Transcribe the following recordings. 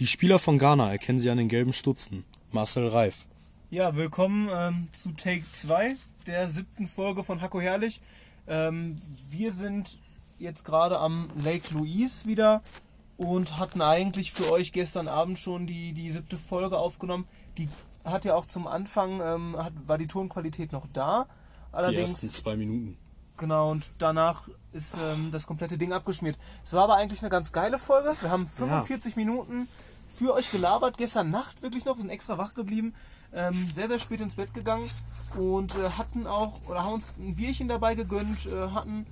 Die Spieler von Ghana erkennen sie an den gelben Stutzen. Marcel Reif. Ja, willkommen ähm, zu Take 2 der siebten Folge von Hacko Herrlich. Ähm, wir sind jetzt gerade am Lake Louise wieder und hatten eigentlich für euch gestern Abend schon die, die siebte Folge aufgenommen. Die hat ja auch zum Anfang, ähm, hat, war die Tonqualität noch da. Allerdings, die ersten zwei Minuten. Genau, und danach ist ähm, das komplette Ding abgeschmiert. Es war aber eigentlich eine ganz geile Folge. Wir haben 45 ja. Minuten für euch gelabert. Gestern Nacht wirklich noch, wir sind extra wach geblieben. Ähm, sehr, sehr spät ins Bett gegangen und äh, hatten auch, oder haben uns ein Bierchen dabei gegönnt, äh, hatten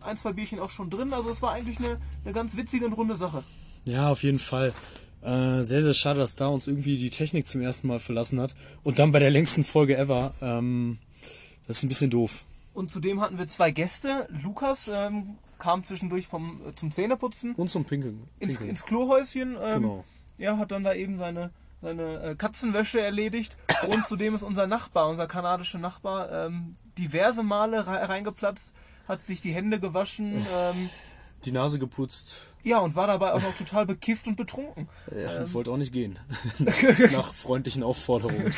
ein, zwei Bierchen auch schon drin. Also es war eigentlich eine, eine ganz witzige und runde Sache. Ja, auf jeden Fall. Äh, sehr, sehr schade, dass da uns irgendwie die Technik zum ersten Mal verlassen hat. Und dann bei der längsten Folge ever. Ähm, das ist ein bisschen doof. Und zudem hatten wir zwei Gäste. Lukas ähm, kam zwischendurch vom, äh, zum Zähneputzen. Und zum Pinkeln. Ins, ins Klohäuschen. Ähm, genau. Ja, hat dann da eben seine, seine äh, Katzenwäsche erledigt. Und zudem ist unser Nachbar, unser kanadischer Nachbar, ähm, diverse Male reingeplatzt, hat sich die Hände gewaschen. Ähm, die Nase geputzt. Ja, und war dabei auch noch total bekifft und betrunken. Ja, ähm, wollte auch nicht gehen. Nach freundlichen Aufforderungen.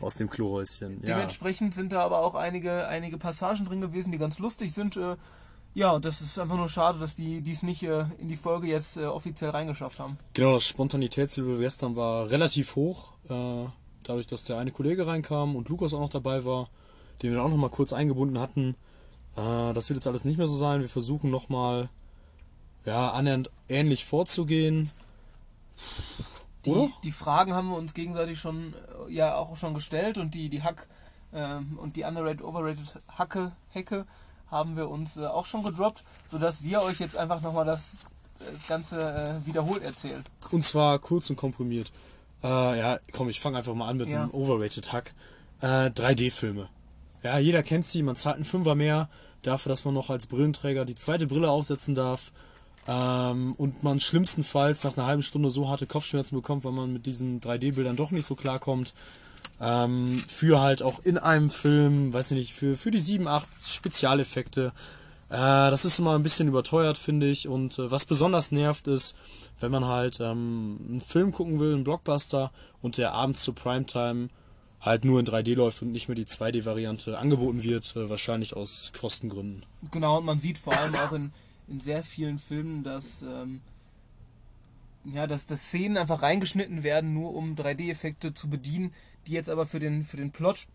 Aus dem Klohäuschen. Ja. Dementsprechend sind da aber auch einige, einige Passagen drin gewesen, die ganz lustig sind. Äh, ja, und das ist einfach nur schade, dass die dies nicht äh, in die Folge jetzt äh, offiziell reingeschafft haben. Genau, das Spontanitätslevel gestern war relativ hoch. Äh, dadurch, dass der eine Kollege reinkam und Lukas auch noch dabei war, den wir auch noch mal kurz eingebunden hatten. Äh, das wird jetzt alles nicht mehr so sein. Wir versuchen nochmal ja, annähernd ähnlich vorzugehen. Die, die, Fragen haben wir uns gegenseitig schon äh, ja auch schon gestellt und die, die Hack äh, und die underrated, overrated Hacke, Hecke haben wir uns äh, auch schon gedroppt, sodass wir euch jetzt einfach nochmal das, das Ganze äh, wiederholt erzählen. Und zwar kurz und komprimiert. Äh, ja, komm, ich fange einfach mal an mit ja. einem overrated Hack. 3D-Filme. Ja, jeder kennt sie, man zahlt einen Fünfer mehr dafür, dass man noch als Brillenträger die zweite Brille aufsetzen darf. Ähm, und man schlimmstenfalls nach einer halben Stunde so harte Kopfschmerzen bekommt, weil man mit diesen 3D-Bildern doch nicht so klarkommt. Ähm, für halt auch in einem Film, weiß ich nicht, für, für die 7, 8 Spezialeffekte. Äh, das ist immer ein bisschen überteuert, finde ich. Und äh, was besonders nervt ist, wenn man halt ähm, einen Film gucken will, einen Blockbuster, und der abends zur Primetime halt nur in 3D läuft und nicht mehr die 2D-Variante angeboten wird, äh, wahrscheinlich aus Kostengründen. Genau, und man sieht vor allem auch in, in sehr vielen Filmen, dass, ähm, ja, dass, dass Szenen einfach reingeschnitten werden, nur um 3D-Effekte zu bedienen, die jetzt aber für den, für den Plot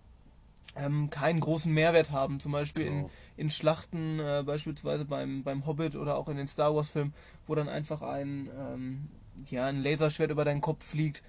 ähm, keinen großen Mehrwert haben. Zum Beispiel genau. in, in Schlachten, äh, beispielsweise beim, beim Hobbit oder auch in den Star Wars-Filmen, wo dann einfach ein, ähm, ja, ein Laserschwert über deinen Kopf fliegt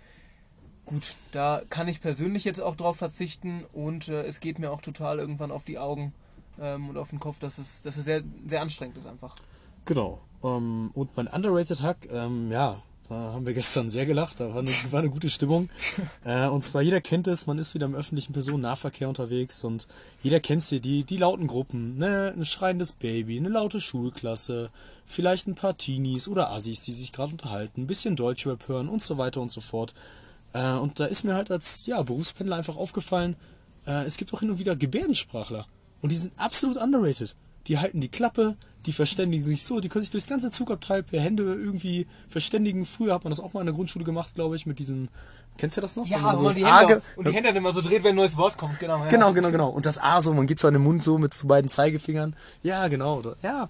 Gut, da kann ich persönlich jetzt auch drauf verzichten und äh, es geht mir auch total irgendwann auf die Augen ähm, und auf den Kopf, dass es, dass es sehr, sehr anstrengend ist einfach. Genau. Ähm, und mein Underrated Hack, ähm, ja, da haben wir gestern sehr gelacht, da war eine, war eine gute Stimmung. äh, und zwar jeder kennt es, man ist wieder im öffentlichen Personennahverkehr unterwegs und jeder kennt sie, die, die lauten Gruppen, ne? ein schreiendes Baby, eine laute Schulklasse, vielleicht ein paar Teenies oder Assis, die sich gerade unterhalten, ein bisschen Deutschrap hören und so weiter und so fort. Äh, und da ist mir halt als ja, Berufspendler einfach aufgefallen, äh, es gibt auch hin und wieder Gebärdensprachler. Und die sind absolut underrated. Die halten die Klappe, die verständigen sich so, die können sich durchs ganze Zugabteil per Hände irgendwie verständigen. Früher hat man das auch mal in der Grundschule gemacht, glaube ich, mit diesen. Kennst du das noch? Ja, so die Hände, und die Hände dann immer so dreht, wenn ein neues Wort kommt, genau. Ja. Genau, genau, genau. Und das A so, man geht so an den Mund so mit so beiden Zeigefingern. Ja, genau. Ja,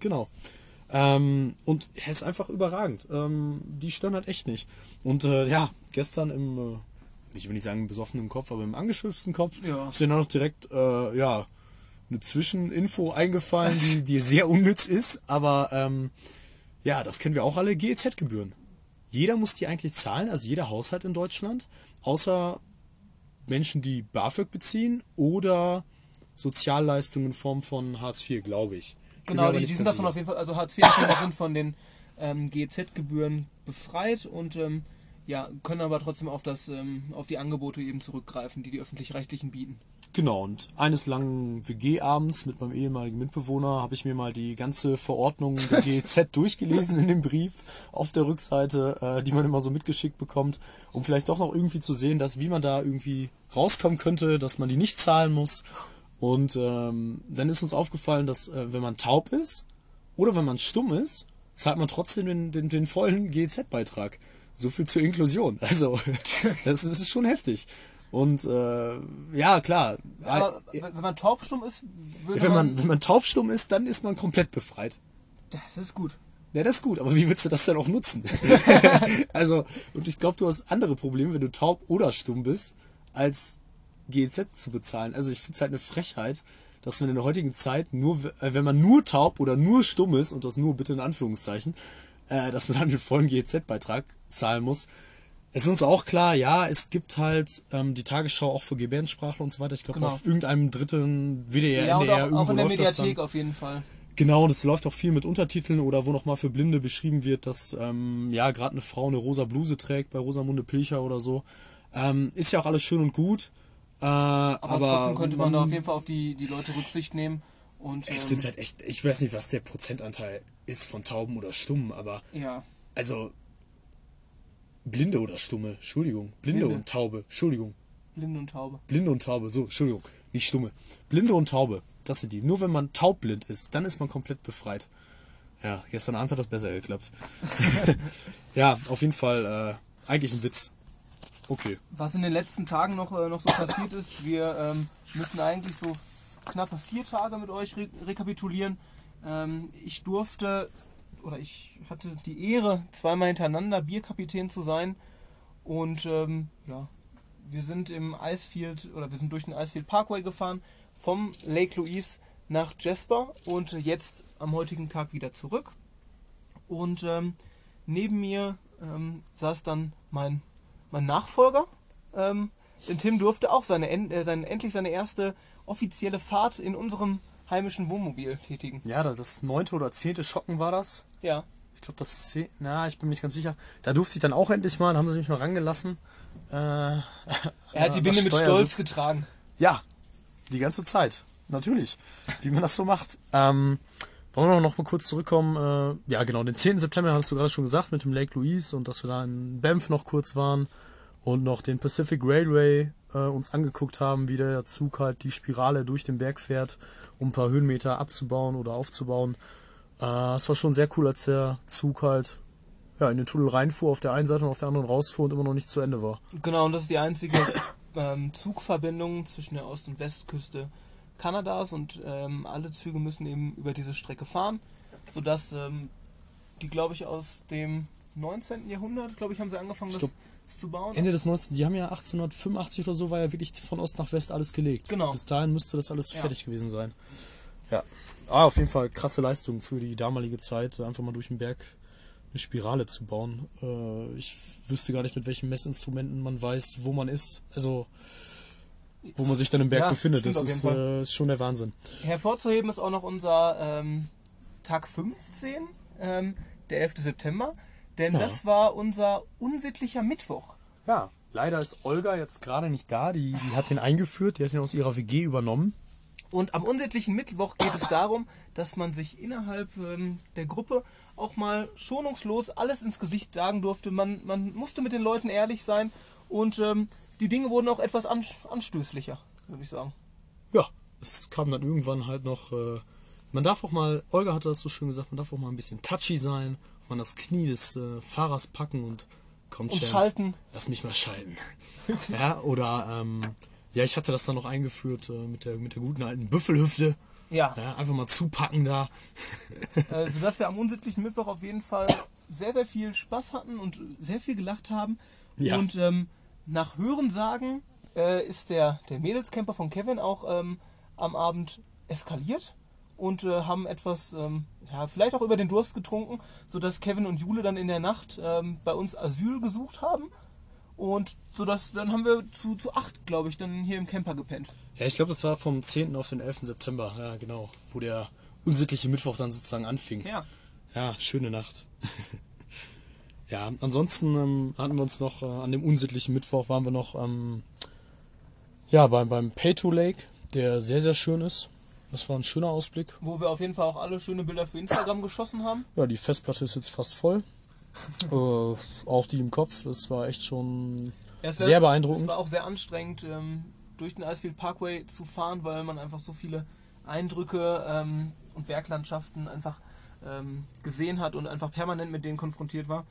genau. Ähm, und er ist einfach überragend. Ähm, die stören halt echt nicht. Und äh, ja, gestern im, äh, ich will nicht sagen im besoffenen Kopf, aber im angeschwipsten Kopf ja. ist mir dann noch direkt, äh, ja, eine Zwischeninfo eingefallen, die, die sehr unnütz ist, aber ähm, ja, das kennen wir auch alle, GEZ-Gebühren. Jeder muss die eigentlich zahlen, also jeder Haushalt in Deutschland, außer Menschen, die BAföG beziehen oder Sozialleistungen in Form von Hartz IV, glaube ich. Genau, die, die sind davon auf jeden Fall, also Hartz IV-Empfänger sind von den ähm, GEZ-Gebühren befreit und ähm, ja, können aber trotzdem auf, das, ähm, auf die Angebote eben zurückgreifen, die die öffentlich-rechtlichen bieten. Genau, und eines langen WG-Abends mit meinem ehemaligen Mitbewohner habe ich mir mal die ganze Verordnung der GEZ durchgelesen in dem Brief auf der Rückseite, äh, die man immer so mitgeschickt bekommt, um vielleicht doch noch irgendwie zu sehen, dass wie man da irgendwie rauskommen könnte, dass man die nicht zahlen muss. Und ähm, dann ist uns aufgefallen, dass äh, wenn man taub ist oder wenn man stumm ist, zahlt man trotzdem den, den, den vollen GEZ-Beitrag. So viel zur Inklusion. Also, das ist, das ist schon heftig. Und äh, ja, klar. Aber wenn man taubstumm ist, würde wenn man, wenn man taubstumm ist, dann ist man komplett befreit. Das ist gut. Ja, das ist gut, aber wie willst du das denn auch nutzen? also, und ich glaube, du hast andere Probleme, wenn du taub oder stumm bist, als GEZ zu bezahlen. Also ich finde es halt eine Frechheit, dass man in der heutigen Zeit nur, äh, wenn man nur taub oder nur stumm ist, und das nur bitte in Anführungszeichen, äh, dass man dann den vollen GEZ-Beitrag zahlen muss. Es ist uns auch klar, ja, es gibt halt ähm, die Tagesschau auch für Gebärdensprachler und so weiter. Ich glaube, Genau. auf irgendeinem dritten WDR, Ja, NDR, auch, irgendwo auch in der läuft das dann. Mediathek auf jeden Fall. Genau, und es läuft auch viel mit Untertiteln oder wo nochmal für Blinde beschrieben wird, dass ähm, ja gerade eine Frau eine rosa Bluse trägt bei Rosamunde Pilcher oder so. Ähm, ist ja auch alles schön und gut. Äh, aber, Aber, trotzdem könnte man, da auf jeden Fall auf die, die Leute Rücksicht nehmen. Und, Es ähm, sind halt echt, ich weiß nicht, was der Prozentanteil ist von Tauben oder Stummen, aber ja, also Blinde oder Stumme, Entschuldigung. Blinde, Blinde. und Taube, Entschuldigung. Blinde und Taube. Blinde und Taube, so, Entschuldigung, nicht Stumme. Blinde und Taube, das sind die. Nur wenn man taubblind ist, dann ist man komplett befreit. Ja, gestern Abend hat das besser geklappt. ja, auf jeden Fall äh, eigentlich ein Witz. Okay. Was in den letzten Tagen noch, äh, noch so passiert ist, wir ähm, müssen eigentlich so knappe vier Tage mit euch re rekapitulieren. Ähm, ich durfte, oder ich hatte die Ehre, zweimal hintereinander Bierkapitän zu sein. Und ähm, ja, wir sind im Icefield, oder wir sind durch den Icefield Parkway gefahren, vom Lake Louise nach Jasper und jetzt am heutigen Tag wieder zurück. Und ähm, neben mir ähm, saß dann mein, mein Nachfolger. Ähm, denn Tim durfte auch seine, äh, seine, endlich seine erste offizielle Fahrt in unserem heimischen Wohnmobil tätigen. Ja, da- das neunte oder zehnte Schocken war das. Ja, Ich glaube, das zehn, na, ich bin mir nicht ganz sicher. Da durfte ich dann auch endlich mal, da haben sie mich mal rangelassen. Äh, er hat die Binde mit Stolz getragen. Ja, die ganze Zeit. Natürlich. Wie man das so macht. Ähm, wollen wir noch mal kurz zurückkommen? Äh, ja, genau, den 10. September hast du gerade schon gesagt mit dem Lake Louise und dass wir da in Banff noch kurz waren und noch den Pacific Railway äh, uns angeguckt haben, wie der Zug halt die Spirale durch den Berg fährt, um ein paar Höhenmeter abzubauen oder aufzubauen. Äh, Es war schon sehr cool, als der Zug halt ja, in den Tunnel reinfuhr auf der einen Seite und auf der anderen rausfuhr und immer noch nicht zu Ende war. Genau, und das ist die einzige ähm, Zugverbindung zwischen der Ost- und Westküste Kanadas und ähm, alle Züge müssen eben über diese Strecke fahren, sodass ähm, die, glaube ich, aus dem 19. Jahrhundert, glaube ich, haben sie angefangen, Ich glaub, zu bauen. Ende des 19. Die haben ja 1885 oder so war ja wirklich von Ost nach West alles gelegt. Genau. Bis dahin müsste das alles Ja. fertig gewesen sein. Ja. Ah, auf jeden Fall krasse Leistung für die damalige Zeit, einfach mal durch den Berg eine Spirale zu bauen. Äh, ich wüsste gar nicht, mit welchen Messinstrumenten man weiß, wo man ist. Also, wo man sich dann im Berg Ja, befindet. Das ist, äh, ist schon der Wahnsinn. Hervorzuheben ist auch noch unser ähm, Tag 15, ähm, der 11. September, denn Ja. das war unser unsittlicher Mittwoch. Ja, leider ist Olga jetzt gerade nicht da. Die, die hat den eingeführt, die hat ihn aus ihrer WG übernommen. Und am unsittlichen Mittwoch geht es darum, dass man sich innerhalb ähm, der Gruppe auch mal schonungslos alles ins Gesicht sagen durfte. Man, man musste mit den Leuten ehrlich sein und ähm, die Dinge wurden auch etwas ans anstößlicher, würde ich sagen. ja, es kam dann irgendwann halt noch. Äh, man darf auch mal, Olga hatte das so schön gesagt, man darf auch mal ein bisschen touchy sein, man das Knie des äh, Fahrers packen und kommt Und schalten. Lass mich mal schalten. ja, oder ähm, ja, ich hatte das dann noch eingeführt äh, mit der mit der guten alten Büffelhüfte. Ja, Ja, einfach mal zupacken da. also dass wir am unsittlichen Mittwoch auf jeden Fall sehr, sehr viel Spaß hatten und sehr viel gelacht haben. Ja. Und ähm, nach Hörensagen äh, ist der, der Mädelscamper von Kevin auch ähm, am Abend eskaliert und äh, haben etwas, ähm, ja, vielleicht auch über den Durst getrunken, sodass Kevin und Jule dann in der Nacht ähm, bei uns Asyl gesucht haben. Und sodass dann haben wir zu, zu acht, glaube ich, dann hier im Camper gepennt. Ja, ich glaube, das war vom 10. auf den 11. September, ja genau, wo der unsittliche Mittwoch dann sozusagen anfing. Ja. Ja, schöne Nacht. ja, ansonsten ähm, hatten wir uns noch, äh, an dem unsittlichen Mittwoch waren wir noch ähm, ja, beim, beim Pay-to Lake, der sehr, sehr schön ist. Das war ein schöner Ausblick. Wo wir auf jeden Fall auch alle schöne Bilder für Instagram geschossen haben. Ja, die Festplatte ist jetzt fast voll. äh, auch die im Kopf, das war echt schon Ja, sehr war- beeindruckend. Es war auch sehr anstrengend, ähm, durch den Icefield Parkway zu fahren, weil man einfach so viele Eindrücke ähm, und Werklandschaften einfach ähm, gesehen hat und einfach permanent mit denen konfrontiert war.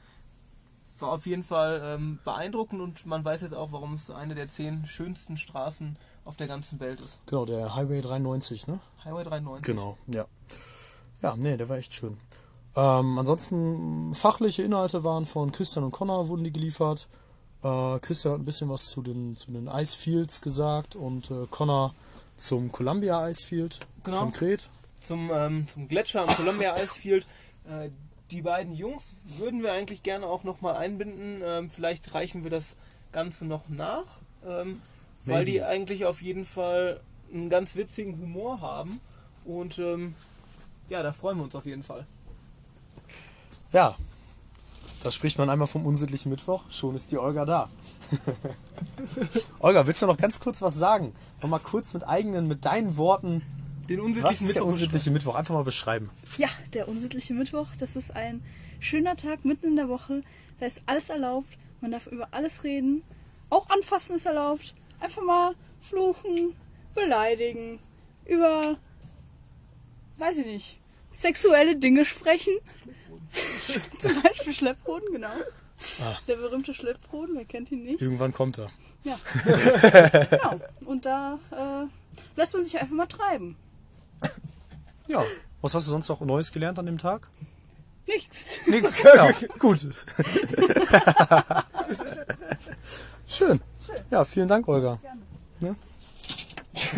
War auf jeden Fall ähm, beeindruckend und man weiß jetzt auch, warum es eine der zehn schönsten Straßen auf der ganzen Welt ist. Genau, der Highway 93, ne? Highway 93. Genau, ja. Ja, nee, der war echt schön. Ähm, ansonsten fachliche Inhalte waren von Christian und Connor wurden die geliefert. Äh, Christian hat ein bisschen was zu den, zu den Icefields gesagt und äh, Connor zum Columbia Icefield Genau. konkret. Zum, ähm, zum Gletscher am Columbia Icefield. Äh, die beiden Jungs würden wir eigentlich gerne auch nochmal einbinden. Ähm, vielleicht reichen wir das Ganze noch nach, ähm, weil die eigentlich auf jeden Fall einen ganz witzigen Humor haben. Und ähm, ja, da freuen wir uns auf jeden Fall. Ja, da spricht man einmal vom unsittlichen Mittwoch. Schon ist die Olga da. Olga, willst du noch ganz kurz was sagen? Noch mal kurz mit eigenen, mit deinen Worten. Den Was unsittlichen ist der Mittwoch unsittliche Mittwoch? Einfach mal beschreiben. Ja, der unsittliche Mittwoch, das ist ein schöner Tag mitten in der Woche. Da ist alles erlaubt. Man darf über alles reden. Auch anfassen ist erlaubt. Einfach mal fluchen, beleidigen, über, weiß ich nicht, sexuelle Dinge sprechen. Zum Beispiel Schlepphoden, genau. Ah. Der berühmte Schlepphoden, wer kennt ihn nicht? Irgendwann kommt er. Ja. genau. Und da äh, lässt man sich einfach mal treiben. Ja. Was hast du sonst noch Neues gelernt an dem Tag? Nichts. Nix. Ja, gut. Schön. Ja, vielen Dank, Olga. Ne?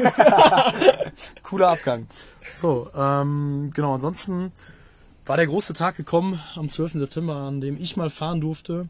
Cooler Abgang. So, ähm, genau, ansonsten war der große Tag gekommen am 12. September, an dem ich mal fahren durfte.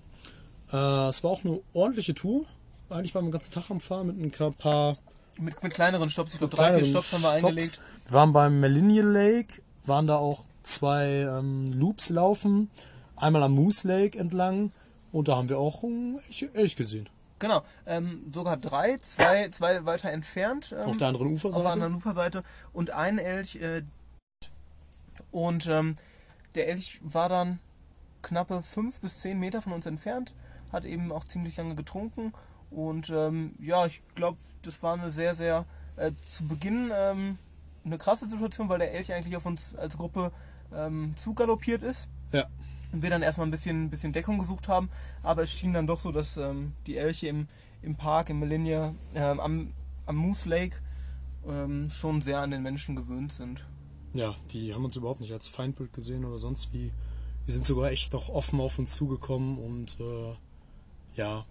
Äh, es war auch eine ordentliche Tour. Eigentlich waren wir den ganzen Tag am Fahren mit ein paar Mit, mit kleineren Stops, ich glaube drei, vier Stops haben wir Stops. eingelegt. Wir waren beim Millennial Lake, waren da auch zwei ähm, Loops laufen. Einmal am Moose Lake entlang. Und da haben wir auch einen Elch- Elch gesehen. Genau, ähm, sogar drei, zwei, zwei weiter entfernt. Ähm, Auf der anderen auf der Uferseite. anderen Uferseite und ein Elch. Äh, und ähm, der Elch war dann knappe fünf bis zehn Meter von uns entfernt, hat eben auch ziemlich lange getrunken. Und ähm, ja, ich glaube, das war eine sehr, sehr äh, zu Beginn ähm, eine krasse Situation, weil der Elch eigentlich auf uns als Gruppe ähm, zugaloppiert ist. Ja. Und wir dann erstmal ein bisschen, ein bisschen Deckung gesucht haben. Aber es schien dann doch so, dass ähm, die Elche im, im Park, im Millennia, ähm, am, am Moose Lake ähm, schon sehr an den Menschen gewöhnt sind. Ja, die haben uns überhaupt nicht als Feindbild gesehen oder sonst wie. Die sind sogar echt noch offen auf uns zugekommen und äh, ja,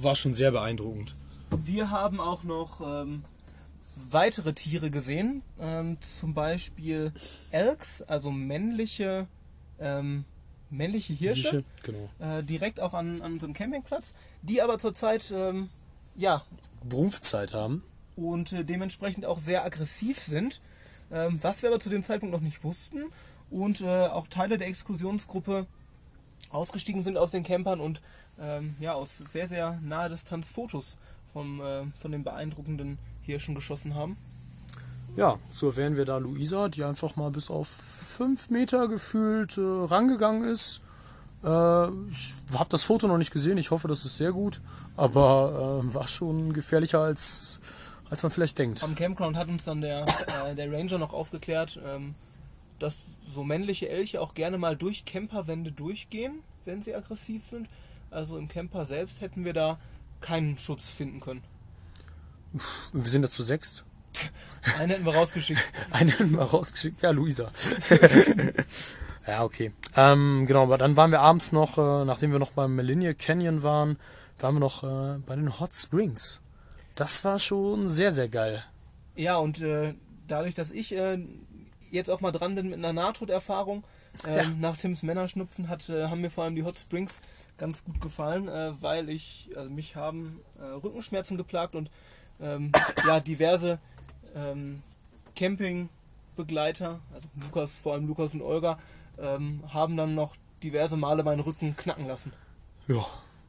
war schon sehr beeindruckend. Wir haben auch noch ähm, weitere Tiere gesehen, ähm, zum Beispiel Elks, also männliche, ähm, männliche Hirsche, Genau. Äh, direkt auch an, an unserem Campingplatz, die aber zurzeit ähm, ja Brumpfzeit haben. und äh, dementsprechend auch sehr aggressiv sind, ähm, was wir aber zu dem Zeitpunkt noch nicht wussten und äh, auch Teile der Exkursionsgruppe ausgestiegen sind aus den Campern und ähm, ja aus sehr sehr naher Distanz Fotos vom, äh, von den beeindruckenden Hirschen geschossen haben. Ja, so erwähnen wir da Luisa, die einfach mal bis auf fünf Meter gefühlt äh, rangegangen ist. Äh, ich habe das Foto noch nicht gesehen, ich hoffe, das ist sehr gut, aber äh, war schon gefährlicher als, als man vielleicht denkt. Am Campground hat uns dann der, äh, der Ranger noch aufgeklärt, ähm, dass so männliche Elche auch gerne mal durch Camperwände durchgehen, wenn sie aggressiv sind. Also im Camper selbst hätten wir da keinen Schutz finden können. Wir sind da zu sechst. Einen hätten wir rausgeschickt. Einen haben wir rausgeschickt. Ja, Luisa. ja, okay. Ähm, genau, aber dann waren wir abends noch, äh, nachdem wir noch beim Millennium Canyon waren, waren wir noch äh, bei den Hot Springs. Das war schon sehr, sehr geil. Ja, und äh, dadurch, dass ich äh, jetzt auch mal dran bin mit einer Nahtoderfahrung, äh, Ja. nach Tims Männerschnupfen hat, äh, haben mir vor allem die Hot Springs ganz gut gefallen, äh, weil ich, also mich haben Rückenschmerzen geplagt und ähm, ja, diverse ähm, Campingbegleiter, also Lukas, vor allem Lukas und Olga, ähm, haben dann noch diverse Male meinen Rücken knacken lassen. Ja,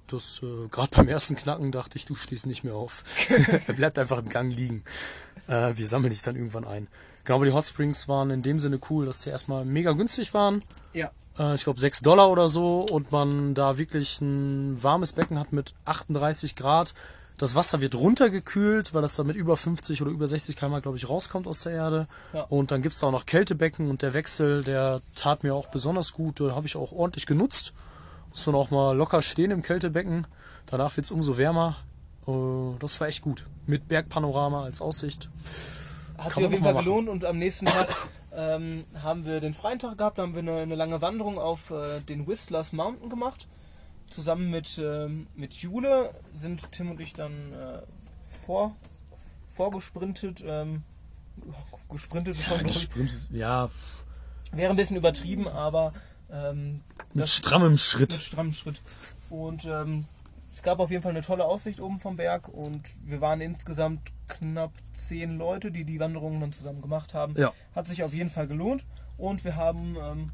das äh, gerade beim ersten Knacken dachte ich, du stehst nicht mehr auf. er bleibt einfach im Gang liegen. Äh, wir sammeln dich dann irgendwann ein. Genau, aber die Hot Springs waren in dem Sinne cool, dass sie erstmal mega günstig waren. Ja. Äh, ich glaube 6 Dollar oder so und man da wirklich ein warmes Becken hat mit 38 Grad. Das Wasser wird runtergekühlt, weil das dann mit über 50 oder über 60 km, glaube ich, rauskommt aus der Erde. Ja. Und dann gibt's da auch noch Kältebecken und der Wechsel, der tat mir auch besonders gut. Da habe ich auch ordentlich genutzt. Muss man auch mal locker stehen im Kältebecken. Danach wird's umso wärmer. Äh, Das war echt gut. Mit Bergpanorama als Aussicht. Hat sich auf jeden Fall gelohnt und am nächsten Tag ähm, haben wir den freien Tag gehabt, da haben wir eine, eine lange Wanderung auf äh, den Whistlers Mountain gemacht. Zusammen mit, ähm, mit Jule sind Tim und ich dann äh, vor, vorgesprintet. Ähm, gesprintet ist schon, ich. Ja, wäre ein bisschen übertrieben, aber ähm, mit das- strammem mit Schritt. strammem Schritt. Und ähm, es gab auf jeden Fall eine tolle Aussicht oben vom Berg und wir waren insgesamt knapp zehn Leute, die die Wanderung dann zusammen gemacht haben. Ja. Hat sich auf jeden Fall gelohnt und wir haben ähm,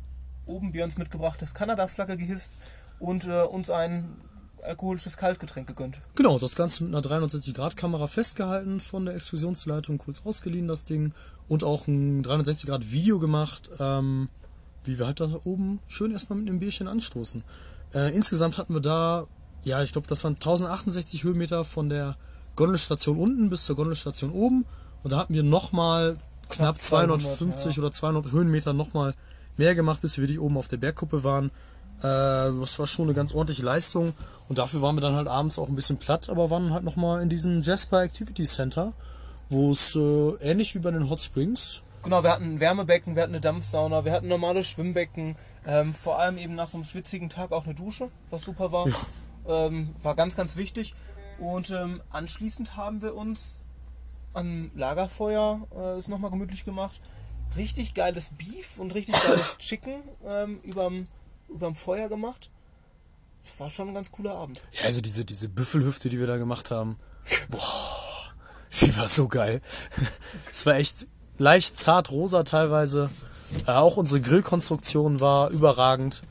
oben Björns mitgebrachte Kanada-Flagge gehisst und äh, uns ein alkoholisches Kaltgetränk gegönnt. Genau, das Ganze mit einer 360-Grad-Kamera festgehalten von der Exkursionsleitung, kurz ausgeliehen das Ding und auch ein 360-Grad-Video gemacht, ähm, wie wir halt da oben schön erstmal mit einem Bierchen anstoßen. Äh, insgesamt hatten wir da, ja, ich glaube, das waren 1068 Höhenmeter von der Gondelstation unten bis zur Gondelstation oben und da hatten wir nochmal knapp Knapp 200, 250 ja. oder 200 Höhenmeter nochmal mehr gemacht, bis wir wirklich oben auf der Bergkuppe waren. Äh, das war schon eine ganz ordentliche Leistung und dafür waren wir dann halt abends auch ein bisschen platt, aber waren halt nochmal in diesem Jasper Activity Center, wo es äh, ähnlich wie bei den Hot Springs, Genau, wir hatten ein Wärmebecken, wir hatten eine Dampfsauna, wir hatten normale Schwimmbecken, ähm, vor allem eben nach so einem schwitzigen Tag auch eine Dusche, was super war. Ähm, war ganz, ganz wichtig. Und ähm, anschließend haben wir uns am Lagerfeuer äh, es nochmal gemütlich gemacht. Richtig geiles Beef und richtig geiles Chicken ähm, überm, überm Feuer gemacht. Das war schon ein ganz cooler Abend. ja, also diese, diese Büffelhüfte, die wir da gemacht haben, boah, die war so geil. Es war echt leicht zart rosa teilweise. Äh, auch unsere Grillkonstruktion war überragend.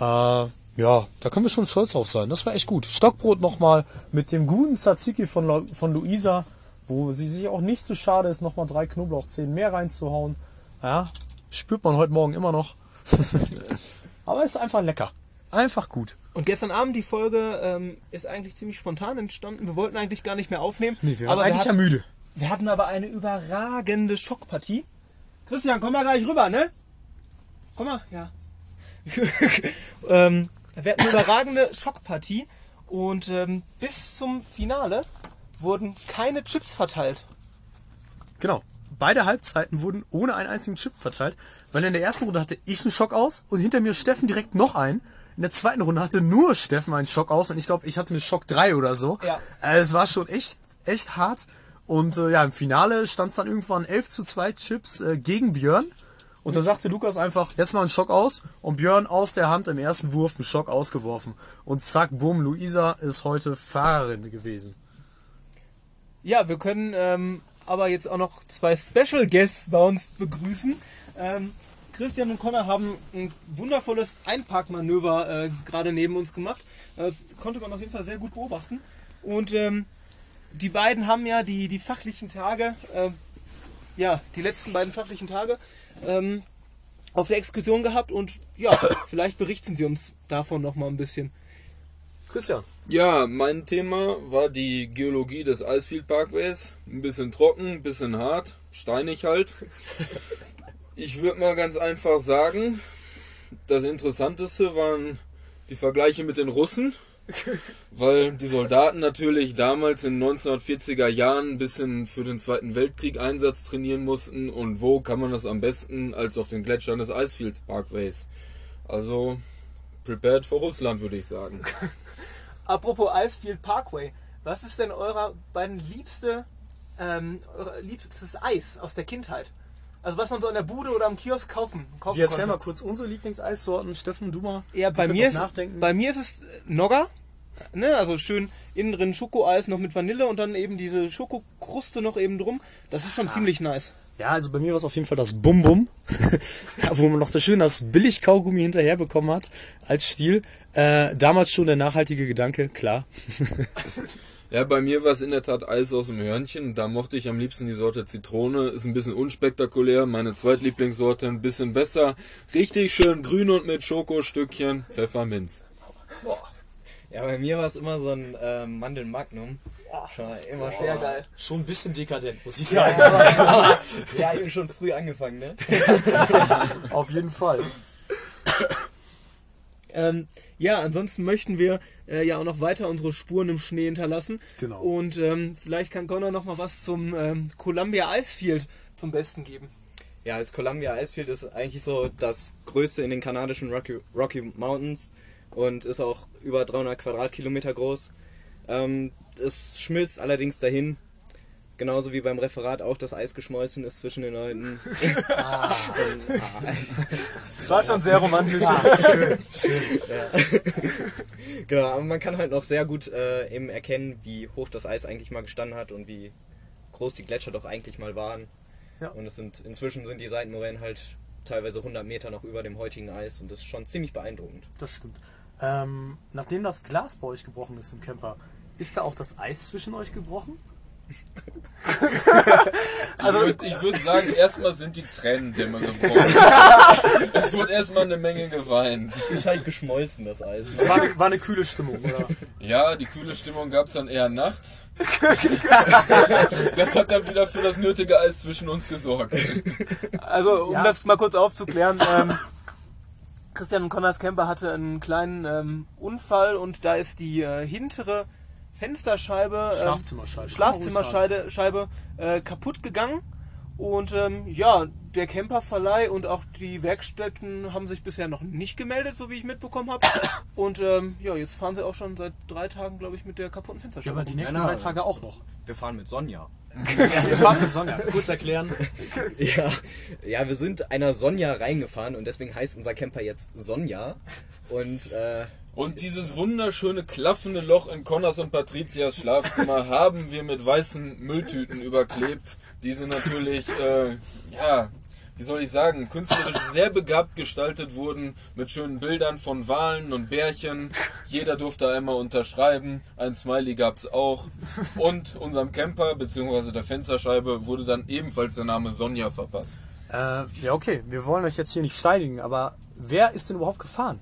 Äh, ja, da können wir schon stolz drauf sein. Das war echt gut. Stockbrot nochmal mit dem guten Tzatziki von, Lu- von Luisa, wo sie sich auch nicht zu schade ist, nochmal drei Knoblauchzehen mehr reinzuhauen. Ja, spürt man heute Morgen immer noch. Aber ist einfach lecker. Einfach gut. Und gestern Abend die Folge ähm, ist eigentlich ziemlich spontan entstanden. Wir wollten eigentlich gar nicht mehr aufnehmen. Nee, wir waren aber eigentlich ja hatten, müde. Wir hatten aber eine überragende Schockpartie. Christian, komm mal gleich rüber, ne? Komm mal, ja. ähm, wir hatten eine überragende Schockpartie und ähm, bis zum Finale wurden keine Chips verteilt. Genau. Beide Halbzeiten wurden ohne einen einzigen Chip verteilt, weil in der ersten Runde hatte ich einen Schock aus und hinter mir Steffen direkt noch einen. In der zweiten Runde hatte nur Steffen einen Schock aus und ich glaube, ich hatte einen Schock 3 oder so. Ja. Äh, es war schon echt, echt hart. Und äh, ja, im Finale stand es dann irgendwann 11 zu 2 Chips äh, gegen Björn. Und da sagte Lukas einfach, jetzt mal einen Schock aus. Und Björn aus der Hand im ersten Wurf einen Schock ausgeworfen. Und zack, bumm, Luisa ist heute Fahrerin gewesen. Ja, wir können ähm, aber jetzt auch noch zwei Special Guests bei uns begrüßen. Ähm, Christian und Connor haben ein wundervolles Einparkmanöver äh, gerade neben uns gemacht. Das konnte man auf jeden Fall sehr gut beobachten. Und ähm, die beiden haben ja die, die fachlichen Tage, äh, ja, die letzten beiden fachlichen Tage ähm, auf der Exkursion gehabt und ja, vielleicht berichten sie uns davon noch mal ein bisschen. Christian. Ja, mein Thema war die Geologie des Icefield Parkways. Ein bisschen trocken, ein bisschen hart, steinig halt. Ich würde mal ganz einfach sagen, das Interessanteste waren die Vergleiche mit den Russen, weil die Soldaten natürlich damals in den 1940er Jahren ein bisschen für den Zweiten Weltkrieg Einsatz trainieren mussten und wo kann man das am besten als auf den Gletschern des Icefield Parkways. Also prepared for Russland würde ich sagen. Apropos Icefield Parkway, was ist denn eurer beiden liebste, ähm, euer liebstes Eis aus der Kindheit? Also was man so in der Bude oder am Kiosk kaufen, kaufen Wir erzählen mal kurz unsere Lieblingseissorten. Steffen, du mal. Ja, bei mir, ist, bei mir ist es äh, Nogger. Ne, also schön innen drin Schokoeis noch mit Vanille und dann eben diese Schokokruste noch eben drum. Das ist schon ziemlich nice. Ja, also bei mir war es auf jeden Fall das Bum Bum, Ja, wo man noch so schön das Billig-Kaugummi hinterher bekommen hat als Stil. Äh, damals schon der nachhaltige Gedanke, klar. Ja, bei mir war es in der Tat Eis aus dem Hörnchen. Da mochte ich am liebsten die Sorte Zitrone. Ist ein bisschen unspektakulär. Meine Zweitlieblingssorte ein bisschen besser. Richtig schön grün und mit Schokostückchen. Pfefferminz. Ja, bei mir war es immer so ein äh, Mandelmagnum. Schon immer Sehr schon. geil. Schon ein bisschen dekadent, muss ich Ja, sagen. aber, ja, eben schon früh angefangen, ne? Auf jeden Fall. Ähm, ja, ansonsten möchten wir äh, ja auch noch weiter unsere Spuren im Schnee hinterlassen. Genau. Und ähm, vielleicht kann Connor noch mal was zum ähm, Columbia Icefield zum Besten geben. Ja, das Columbia Icefield ist eigentlich so das größte in den kanadischen Rocky, Rocky Mountains und ist auch über 300 Quadratkilometer groß. Ähm, es schmilzt allerdings dahin, genauso wie beim Referat auch das Eis geschmolzen ist zwischen den Leuten. ah, ah, Das war schon sehr romantisch. genau, aber man kann halt noch sehr gut äh, eben erkennen, wie hoch das Eis eigentlich mal gestanden hat und wie groß die Gletscher doch eigentlich mal waren. Ja. Und es sind inzwischen sind die Seitenmoränen halt teilweise 100 Meter noch über dem heutigen Eis und das ist schon ziemlich beeindruckend. Das stimmt. Ähm, nachdem das Glas bei euch gebrochen ist im Camper, ist da auch das Eis zwischen euch gebrochen? Also ich würde würd sagen, erstmal sind die Tränendämme gebrochen. es wurde erstmal eine Menge geweint. Ist halt geschmolzen, das Eis. Es war, eine- war eine kühle Stimmung, oder? Ja, die kühle Stimmung gab es dann eher nachts. Das hat dann wieder für das nötige Eis zwischen uns gesorgt. Also, um Ja. das mal kurz aufzuklären, ähm, Christian und Connors Camper hatte einen kleinen ähm, Unfall und da ist die äh, hintere Fensterscheibe, ähm, Schlafzimmerscheibe. Schlafzimmerscheibe Scheibe, äh, kaputt gegangen. Und ähm, ja, der Camperverleih und auch die Werkstätten haben sich bisher noch nicht gemeldet, so wie ich mitbekommen habe. Und ähm, ja, jetzt fahren sie auch schon seit drei Tagen, glaube ich, mit der kaputten Ja, Fensterscheibe. aber die nächsten Ja, na. drei Tage auch noch. Wir fahren mit Sonja. Wir fahren mit Sonja. Kurz erklären. Ja, ja, wir sind einer Sonja reingefahren und deswegen heißt unser Camper jetzt Sonja. Und äh, Und dieses wunderschöne klaffende Loch in Connors und Patrizias Schlafzimmer haben wir mit weißen Mülltüten überklebt. Die sind natürlich, äh, ja, wie soll ich sagen, künstlerisch sehr begabt gestaltet wurden mit schönen Bildern von Walen und Bärchen. Jeder durfte einmal unterschreiben. Ein Smiley gab's auch. Und unserem Camper bzw. der Fensterscheibe wurde dann ebenfalls der Name Sonja verpasst. Äh, ja, okay. Wir wollen euch jetzt hier nicht steinigen, aber wer ist denn überhaupt gefahren?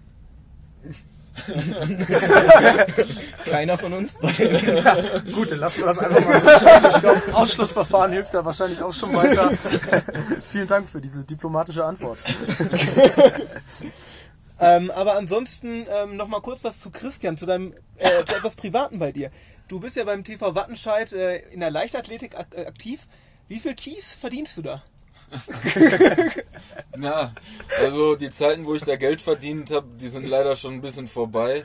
keiner von uns beiden. Gut, dann lassen wir das einfach mal so stehen. Ich glaube, Ausschlussverfahren hilft da wahrscheinlich auch schon weiter. Vielen Dank für diese diplomatische Antwort. Ähm, aber ansonsten ähm, noch mal kurz was zu Christian, zu deinem äh, zu etwas Privaten bei dir. Du bist ja beim TV Wattenscheid äh, in der Leichtathletik ak äh, aktiv. Wie viel Kies verdienst du da? Na, also die Zeiten, wo ich da Geld verdient habe, die sind leider schon ein bisschen vorbei.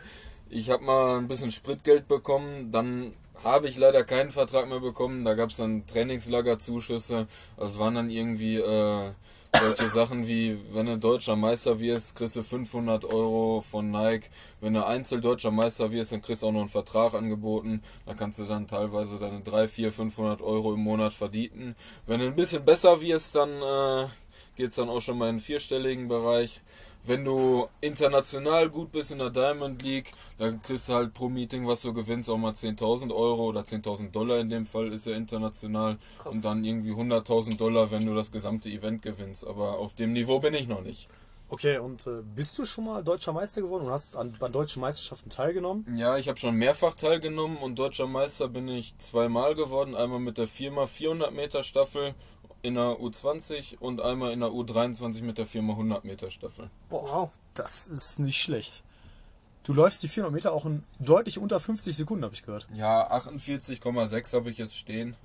Ich habe mal ein bisschen Spritgeld bekommen, dann habe ich leider keinen Vertrag mehr bekommen. Da gab es dann Trainingslagerzuschüsse. Das waren dann irgendwie äh, solche Sachen wie, wenn du deutscher Meister wirst, kriegst du 500 Euro von Nike. Wenn du Einzeldeutscher Meister wirst, dann kriegst du auch noch einen Vertrag angeboten. Da kannst du dann teilweise deine 3, 4, 500 Euro im Monat verdienen. Wenn du ein bisschen besser wirst, dann äh, geht's dann auch schon mal in den vierstelligen Bereich. Wenn du international gut bist in der Diamond League, dann kriegst du halt pro Meeting, was du gewinnst, auch mal 10.000 Euro oder 10.000 Dollar in dem Fall, ist ja international. Und dann irgendwie 100.000 Dollar, wenn du das gesamte Event gewinnst. Aber auf dem Niveau bin ich noch nicht. Okay, und äh, bist du schon mal deutscher Meister geworden und hast an, an deutschen Meisterschaften teilgenommen? Ja, ich habe schon mehrfach teilgenommen und deutscher Meister bin ich zweimal geworden. Einmal mit der Firma 400 Meter Staffel in der U20 und einmal in der U23 mit der Firma 100 Meter Staffel. Boah, das ist nicht schlecht. Du läufst die 400 Meter auch in deutlich unter 50 Sekunden, habe ich gehört. Ja, 48,6 habe ich jetzt stehen.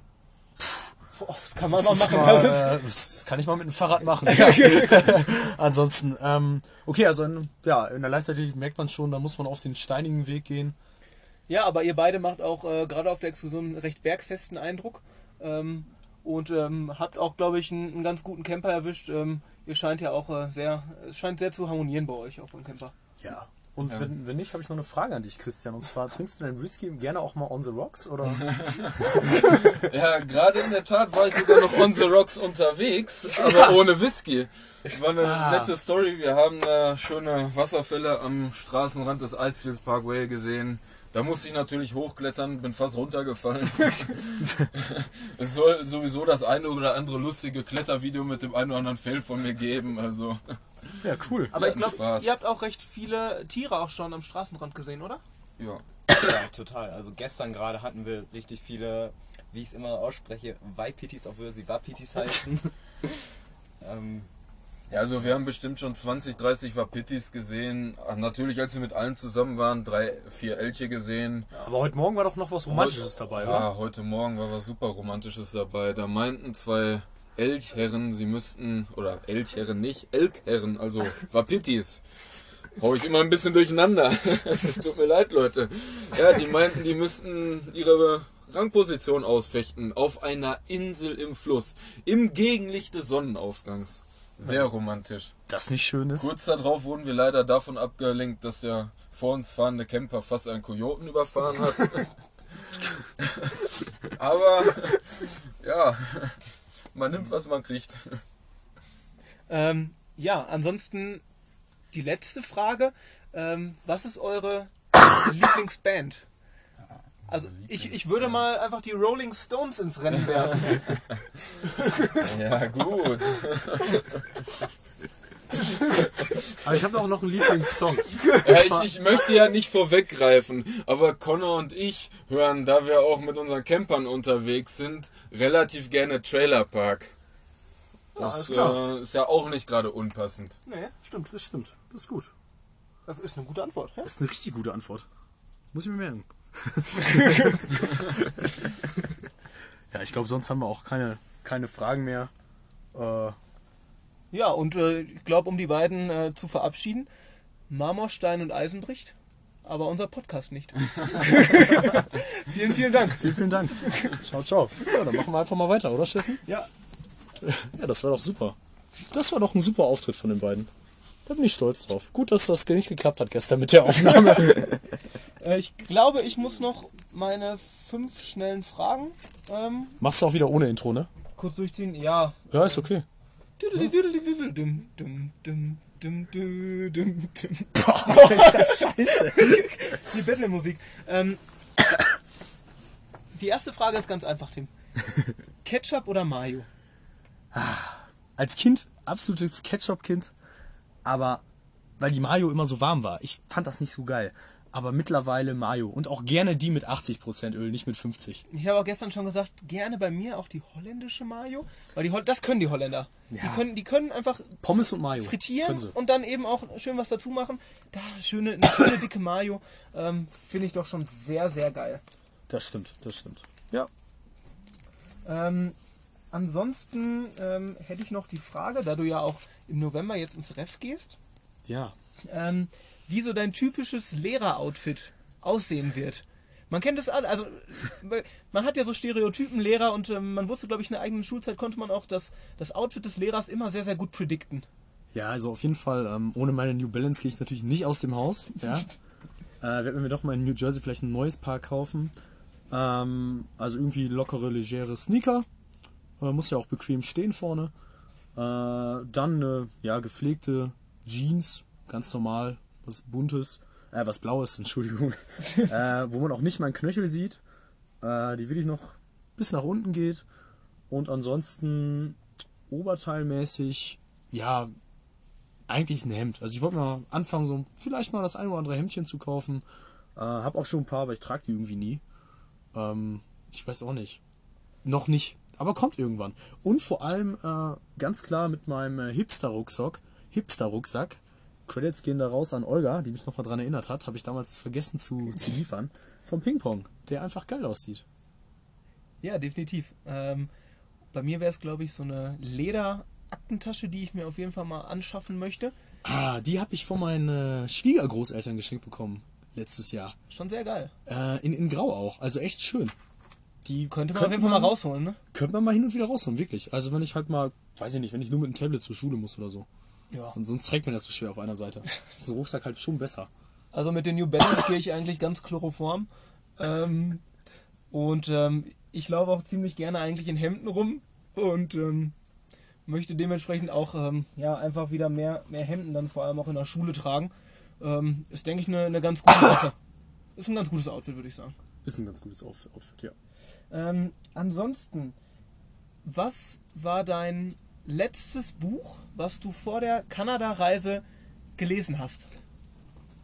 Boah, das kann man Das, mal machen. mal, äh, das kann ich mal mit dem Fahrrad machen. Ansonsten, ähm, okay, also in, ja, in der Leichtathletik merkt man schon, da muss man auf den steinigen Weg gehen. Ja, aber ihr beide macht auch äh, gerade auf der Exkursion einen recht bergfesten Eindruck. Ähm, und ähm, habt auch, glaube ich, einen, einen ganz guten Camper erwischt. Ähm, ihr scheint ja auch äh, sehr, es scheint sehr zu harmonieren bei euch, auch beim Camper. Ja. Und wenn, wenn nicht, habe ich noch eine Frage an dich, Christian. Und zwar, trinkst du deinen Whisky gerne auch mal on the rocks? Oder? Ja, gerade in der Tat war ich sogar noch on the rocks unterwegs, aber ohne Whisky. War eine Ah. nette Story. Wir haben da schöne Wasserfälle am Straßenrand des Icefields Parkway gesehen. Da musste ich natürlich hochklettern, bin fast runtergefallen. es soll sowieso das eine oder andere lustige Klettervideo mit dem einen oder anderen Fail von mir geben. Also Ja, cool. Aber ich glaube, ihr habt auch recht viele Tiere auch schon am Straßenrand gesehen, oder? ja. Ja, total. Also gestern gerade hatten wir richtig viele, wie ich es immer ausspreche, Waipitis, obwohl sie Wapitis heißen. ähm, Ja, also wir haben bestimmt schon 20, 30 Wapitis gesehen. Natürlich, als wir mit allen zusammen waren, drei, vier Elche gesehen. Aber heute Morgen war doch noch was Romantisches dabei, oder? Ja, heute Morgen war was super Romantisches dabei. Da meinten zwei Elchherren, sie müssten, oder Elchherren nicht, Elkherren, also Wapitis. Hau ich immer ein bisschen durcheinander. Tut mir leid, Leute. Ja, die meinten, die müssten ihre Rangposition ausfechten auf einer Insel im Fluss, im Gegenlicht des Sonnenaufgangs. Sehr romantisch. Das nicht schön ist. Kurz darauf wurden wir leider davon abgelenkt, dass der vor uns fahrende Camper fast einen Kojoten überfahren hat. Aber ja, man nimmt, was man kriegt. Ähm, ja, ansonsten die letzte Frage. Ähm, was ist eure Lieblingsband? Also ich, ich würde mal einfach die Rolling Stones ins Rennen werfen. Ja, gut. Aber ich habe auch noch einen Lieblingssong. Ja, ich, ich möchte ja nicht vorweggreifen, aber Connor und ich hören, da wir auch mit unseren Campern unterwegs sind, relativ gerne Trailer Park. Das klar. äh, ist ja auch nicht gerade unpassend. nee, Stimmt, das stimmt. Das ist gut. das ist eine gute Antwort. Ja? Das ist eine richtig gute Antwort. Muss ich mir merken. ja, ich glaube, sonst haben wir auch keine, keine Fragen mehr. Äh, Ja, und äh, ich glaube, um die beiden äh, zu verabschieden, Marmorstein und Eisen bricht, aber unser Podcast nicht. vielen, vielen Dank. vielen, vielen Dank. ciao, ciao. Ja, dann machen wir einfach mal weiter, oder Steffen? Ja, Ja, das war doch super. Das war doch ein super Auftritt von den beiden. Da bin ich stolz drauf. Gut, dass das nicht geklappt hat gestern mit der Aufnahme. äh, ich glaube, ich muss noch meine fünf schnellen Fragen ähm, Machst du auch wieder ohne Intro, ne? kurz durchziehen. Ja. Ja, ist okay. Dum, dum, dum, dum, dum, dum, dum. Scheiße. Die Battle-Musik. Ähm, die erste Frage ist ganz einfach, Tim. Ketchup oder Mayo? Als Kind absolutes Ketchup-Kind, aber weil die Mayo immer so warm war. Ich fand das nicht so geil. Aber mittlerweile Mayo und auch gerne die mit 80% Öl, nicht mit 50. Ich habe auch gestern schon gesagt, gerne bei mir auch die holländische Mayo, weil die Hol das können die Holländer. Die Ja. können, die können einfach Pommes und Mayo. frittieren und dann eben auch schön was dazu machen. Da schöne, eine schöne dicke Mayo ähm, finde ich doch schon sehr, sehr geil. Das stimmt, das stimmt. Ja. Ähm, ansonsten ähm, hätte ich noch die Frage, da du ja auch im November jetzt ins Ref gehst, Ja. ähm, wie so dein typisches Lehrer-Outfit aussehen wird. Man kennt es alle, also man hat ja so Stereotypen Lehrer und ähm, man wusste, glaube ich, in der eigenen Schulzeit konnte man auch das, das Outfit des Lehrers immer sehr, sehr gut predikten. Ja, also auf jeden Fall, ähm, ohne meine New Balance gehe ich natürlich nicht aus dem Haus. Ja. äh, werde mir doch mal in New Jersey vielleicht ein neues Paar kaufen. Ähm, also irgendwie lockere, legere Sneaker. Äh, muss ja auch bequem stehen vorne. Äh, dann eine ja, gepflegte Jeans, ganz normal, was Buntes, äh, was Blaues, Entschuldigung. äh, wo man auch nicht meinen Knöchel sieht. Äh, die will ich noch bis nach unten geht. Und ansonsten oberteilmäßig, ja, eigentlich ein Hemd. Also ich wollte mal anfangen, so vielleicht mal das ein oder andere Hemdchen zu kaufen. Äh, hab auch schon ein paar, aber ich trage die irgendwie nie. Ähm, ich weiß auch nicht. Noch nicht. Aber kommt irgendwann. Und vor allem äh, ganz klar mit meinem äh, Hipster-Rucksack. Hipster-Rucksack. Credits gehen da raus an Olga, die mich nochmal dran erinnert hat. Habe ich damals vergessen zu, zu liefern. Vom Ping-Pong, der einfach geil aussieht. Ja, definitiv. Ähm, bei mir wäre es, glaube ich, so eine Leder-Aktentasche, die ich mir auf jeden Fall mal anschaffen möchte. Ah, die habe ich von meinen äh, Schwiegergroßeltern geschenkt bekommen. Letztes Jahr. Schon sehr geil. Äh, in, in Grau auch. Also echt schön. Die Könnte man auf jeden Fall mal rausholen, ne? Könnte man mal hin und wieder rausholen, wirklich. Also wenn ich halt mal, weiß ich nicht, wenn ich nur mit dem Tablet zur Schule muss oder so. Ja. Und sonst trägt man das so schwer auf einer Seite. ist ein Rucksack halt schon besser. Also mit den New Balance gehe ich eigentlich ganz chloroform. Ähm, und ähm, ich laufe auch ziemlich gerne eigentlich in Hemden rum und ähm, möchte dementsprechend auch ähm, ja, einfach wieder mehr, mehr Hemden dann vor allem auch in der Schule tragen. Ähm, ist, denke ich, eine, eine ganz gute Sache. Ist ein ganz gutes Outfit, würde ich sagen. Ist ein ganz gutes Outfit, Outfit ja. Ähm, ansonsten, was war dein letztes Buch, was du vor der Kanada-Reise gelesen hast?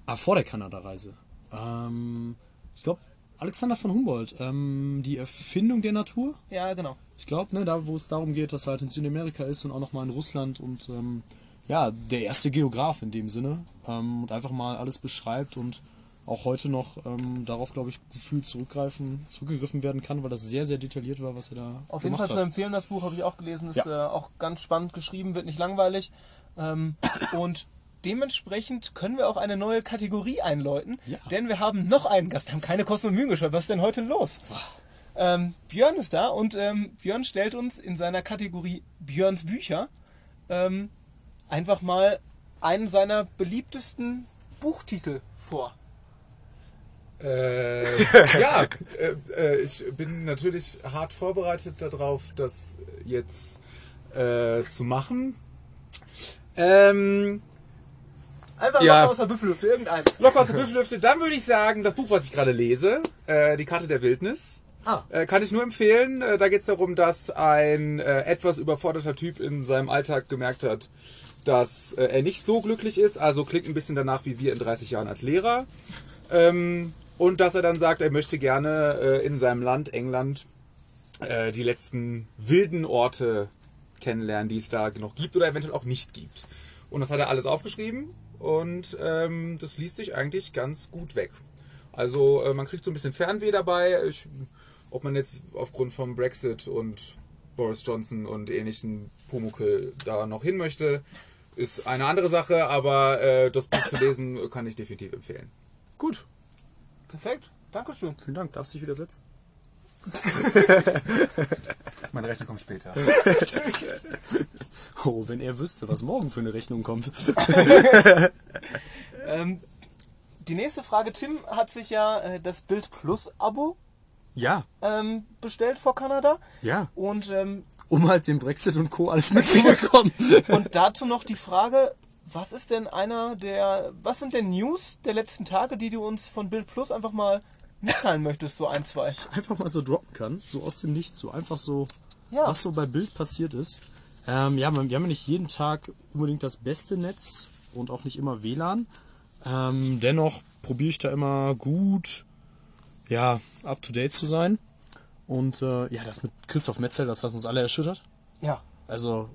Ah, vor der Kanada-Reise. Ähm, ich glaube, Alexander von Humboldt, ähm, die Erfindung der Natur. Ja, genau. Ich glaube, ne, da wo es darum geht, dass er halt in Südamerika ist und auch nochmal in Russland und ähm, ja, der erste Geograf in dem Sinne ähm, und einfach mal alles beschreibt und auch heute noch ähm, darauf, glaube ich, gefühlt zurückgreifen, zurückgegriffen werden kann, weil das sehr, sehr detailliert war, was er da Auf jeden Fall zu hat. empfehlen, das Buch habe ich auch gelesen. Ist Ja. äh, auch ganz spannend geschrieben, wird nicht langweilig. Ähm, und dementsprechend können wir auch eine neue Kategorie einläuten, Ja. denn wir haben noch einen Gast. Wir haben keine Kosten und Mühen gescheut. Was ist denn heute los? Ähm, Björn ist da und ähm, Björn stellt uns in seiner Kategorie Björns Bücher ähm, einfach mal einen seiner beliebtesten Buchtitel vor. Äh, ja, äh, äh, ich bin natürlich hart vorbereitet darauf, das jetzt äh, zu machen. Ähm, Einfach Ja. locker aus der Büffelhüfte, irgendeins. locker aus der Büffelhüfte. Dann würde ich sagen, das Buch, was ich gerade lese, äh, Die Karte der Wildnis. Ah. Äh, kann ich nur empfehlen. Da geht es darum, dass ein etwas überforderter Typ in seinem Alltag gemerkt hat, dass er nicht so glücklich ist. Also klingt ein bisschen danach wie wir in 30 Jahren als Lehrer. Ähm, und dass er dann sagt, er möchte gerne äh, in seinem Land, England, äh, die letzten wilden Orte kennenlernen, die es da noch gibt oder eventuell auch nicht gibt. Und das hat er alles aufgeschrieben und ähm, das liest sich eigentlich ganz gut weg. Also äh, man kriegt so ein bisschen Fernweh dabei. Ich, ob man jetzt aufgrund vom Brexit und Boris Johnson und ähnlichen Pumuckel da noch hin möchte, ist eine andere Sache, aber äh, das Buch zu lesen kann ich definitiv empfehlen. Gut, Perfekt, Dankeschön. vielen Dank. Darfst du dich wieder setzen? Meine Rechnung kommt später. Oh, wenn er wüsste, was morgen für eine Rechnung kommt. Ähm, die nächste Frage, Tim hat sich ja äh, das Bild Plus Abo Ja, ähm, bestellt vor Kanada ja. und, ähm, Um halt den Brexit und Co. alles mitzubekommen. und dazu noch die Frage, was ist denn einer der, was sind denn News der letzten Tage, die du uns von Bild Plus einfach mal mitteilen möchtest, so ein, zwei? einfach mal so droppen kann, so aus dem Nichts, so einfach so, Ja. was so bei Bild passiert ist. Ähm, ja, wir haben ja nicht jeden Tag unbedingt das beste Netz und auch nicht immer WLAN. Ähm, dennoch probiere ich da immer gut, ja, up to date zu sein. Und äh, ja, das mit Christoph Metzel, das hat uns alle erschüttert. Ja. Also,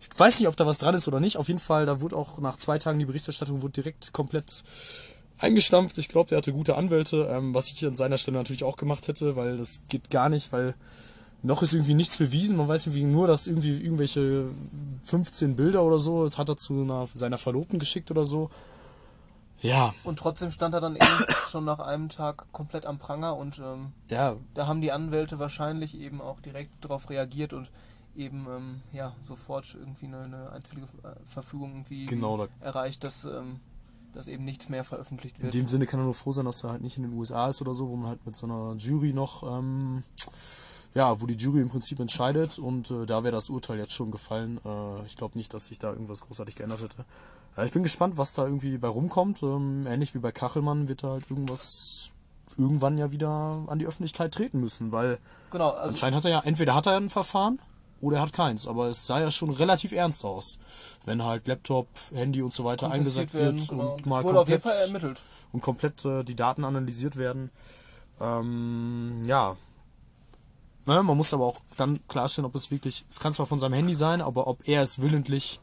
ich weiß nicht, ob da was dran ist oder nicht. Auf jeden Fall, da wurde auch nach zwei Tagen die Berichterstattung wurde direkt komplett eingestampft. Ich glaube, der hatte gute Anwälte, ähm, was ich an seiner Stelle natürlich auch gemacht hätte, weil das geht gar nicht, weil noch ist irgendwie nichts bewiesen. Man weiß irgendwie nur, dass irgendwie irgendwelche 15 Bilder oder so, das hat er zu einer, seiner Verlobten geschickt oder so. Ja, Und trotzdem stand er dann eben schon nach einem Tag komplett am Pranger und ähm, ja, da haben die Anwälte wahrscheinlich eben auch direkt darauf reagiert und eben ähm, ja sofort irgendwie eine, eine einstweilige äh, Verfügung irgendwie Genau, da- erreicht, dass, ähm, dass eben nichts mehr veröffentlicht In wird. dem Sinne kann er nur froh sein, dass er halt nicht in den USA ist oder so, wo man halt mit so einer Jury noch, ähm, ja, wo die Jury im Prinzip entscheidet und äh, da wäre das Urteil jetzt schon gefallen. Äh, ich glaube nicht, dass sich da irgendwas großartig geändert hätte. Ja, ich bin gespannt, was da irgendwie bei rumkommt. Ähm, ähnlich wie bei Kachelmann wird da halt irgendwas irgendwann ja wieder an die Öffentlichkeit treten müssen, weil genau, also anscheinend hat er ja, entweder hat er ein Verfahren oder er hat keins, aber es sah ja schon relativ ernst aus, wenn halt Laptop, Handy und so weiter eingesackt konfisziert wird genau. und mal wurde auf jeden komplett Fall ermittelt. und komplett äh, die Daten analysiert werden. Ähm, ja. Ne, man muss aber auch dann klarstellen, ob es wirklich, es kann zwar von seinem Handy sein, aber ob er es willentlich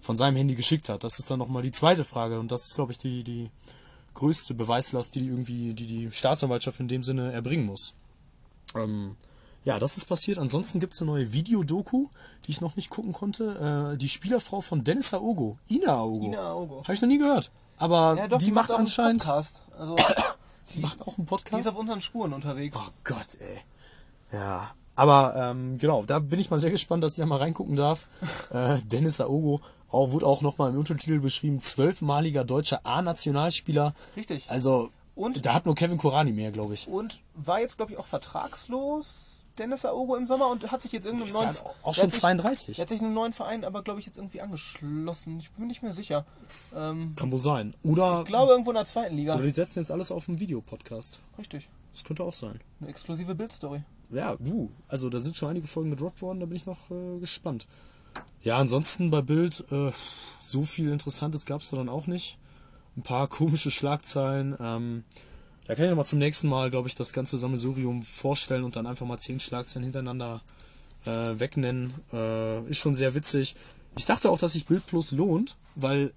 von seinem Handy geschickt hat, das ist dann nochmal die zweite Frage und das ist, glaube ich, die, die größte Beweislast, die, die irgendwie, die die Staatsanwaltschaft in dem Sinne erbringen muss. Ähm, ja, das ist passiert. Ansonsten gibt es eine neue Videodoku, die ich noch nicht gucken konnte. Äh, die Spielerfrau von Dennis Aogo, Ina Aogo. Ina Aogo. Habe ich noch nie gehört. Aber Ja, doch, die, macht auch einen anscheinend. Podcast. Also, Die macht auch einen die ist Podcast. auf unseren Spuren unterwegs. Oh Gott, ey. Ja. Aber ähm, genau, da bin ich mal sehr gespannt, dass ich da mal reingucken darf. äh, Dennis Aogo auch, wurde auch nochmal im Untertitel beschrieben, zwölfmaliger deutscher A-Nationalspieler. Richtig. Also, Und- da hat nur Kevin Korani mehr, glaube ich. Und war jetzt, glaube ich, auch vertragslos, Dennis Aogo im Sommer und hat sich jetzt irgendeinem neuen... ja auch schon hat sich- 32. Er hat sich einem neuen Verein aber, glaube ich, jetzt irgendwie angeschlossen. Ich bin mir nicht mehr sicher. Ähm, Kann wohl sein. Oder, ich glaube, irgendwo in der zweiten Liga. oder die setzen jetzt alles auf einen Videopodcast. Richtig. Das könnte auch sein. Eine exklusive Bildstory. Ja, du. Also da sind schon einige Folgen gedroppt worden, da bin ich noch äh, gespannt. Ja, ansonsten bei Bild, äh, so viel Interessantes gab es da dann auch nicht. Ein paar komische Schlagzeilen. Ähm, Da kann ich nochmal zum nächsten Mal, glaube ich, das ganze Sammelsurium vorstellen und dann einfach mal zehn Schlagzeilen hintereinander äh, wegnennen. Äh, ist schon sehr witzig. Ich dachte auch, dass sich Bild Plus lohnt, weil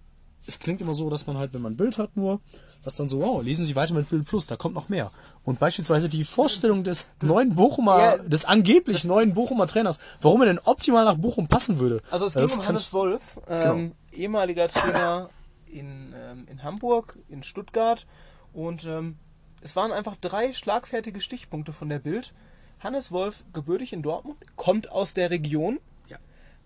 es klingt immer so, dass man halt, wenn man ein Bild hat nur, dass dann so, wow, lesen Sie weiter mit Bild Plus, da kommt noch mehr. Und beispielsweise die Vorstellung des neuen Bochumer, Ja, des angeblich neuen Bochumer Trainers, warum er denn optimal nach Bochum passen würde. Also es Das ging um kann Hannes ich- Wolf, ähm, ehemaliger Trainer in, ähm, in Hamburg, in Stuttgart und ähm, es waren einfach drei schlagfertige Stichpunkte von der Bild. Hannes Wolf, gebürtig in Dortmund, kommt aus der Region. Ja.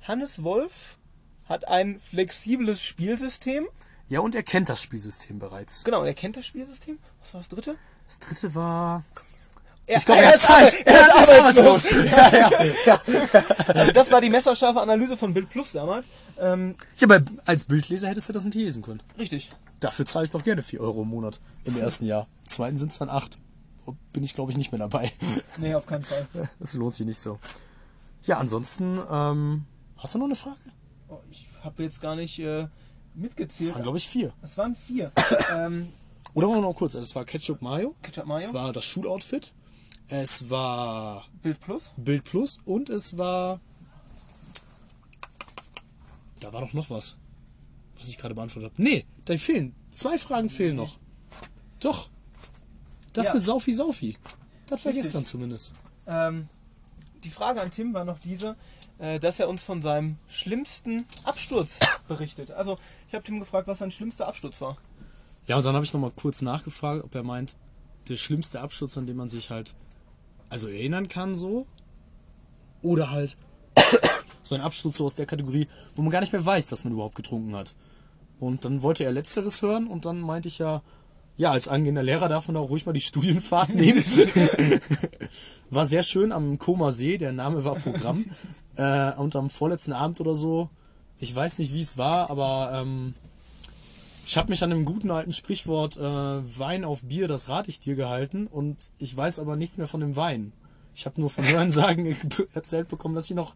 Hannes Wolf hat ein flexibles Spielsystem. Ja, und er kennt das Spielsystem bereits. Genau, und er kennt das Spielsystem. Was war das dritte? Das dritte war. Er, Ich glaube, er hat ist Zeit. Er ist arbeitslos. ja, ja. Das war die messerscharfe Analyse von Bild Plus damals. Ähm, Ja, aber als Bildleser hättest du das nicht lesen können. richtig. Dafür zahle ich doch gerne 4 Euro im Monat im ersten Jahr. Im zweiten sind es dann 8. Bin ich, glaube ich, nicht mehr dabei. Nee, auf keinen Fall. Das lohnt sich nicht so. Ja, ansonsten, ähm, hast du noch eine Frage? Oh, ich habe jetzt gar nicht äh, Das mitgezählt. waren, glaube ich, vier. Es waren vier. ähm, Oder wollen wir noch kurz? Also, es war Ketchup Mayo. Ketchup Mayo, Es war das Schuloutfit. Es war Bild Plus. Bild Plus und es war. Da war doch noch was. Was ich gerade beantwortet habe. Nee, da fehlen. Zwei Fragen fehlen noch. Doch. Das Ja. mit Saufi Saufi. Das war Richtig. gestern zumindest. Ähm, die Frage an Tim war noch diese, äh, dass er uns von seinem schlimmsten Absturz berichtet. Also, ich habe Tim gefragt, was sein schlimmster Absturz war. Ja, und dann habe ich nochmal kurz nachgefragt, ob er meint, der schlimmste Absturz, an den man sich halt also erinnern kann, so. Oder halt so ein Absturz so aus der Kategorie, wo man gar nicht mehr weiß, dass man überhaupt getrunken hat. Und dann wollte er Letzteres hören und dann meinte ich ja, ja, als angehender Lehrer darf man auch ruhig mal die Studienfahrt nehmen. war sehr schön am Koma See, der Name war Programm. äh, und am vorletzten Abend oder so, ich weiß nicht, wie es war, aber ähm, ich habe mich an dem guten alten Sprichwort äh, Wein auf Bier, das rate ich dir gehalten und ich weiß aber nichts mehr von dem Wein. Ich habe nur von Hörensagen erzählt bekommen, dass ich noch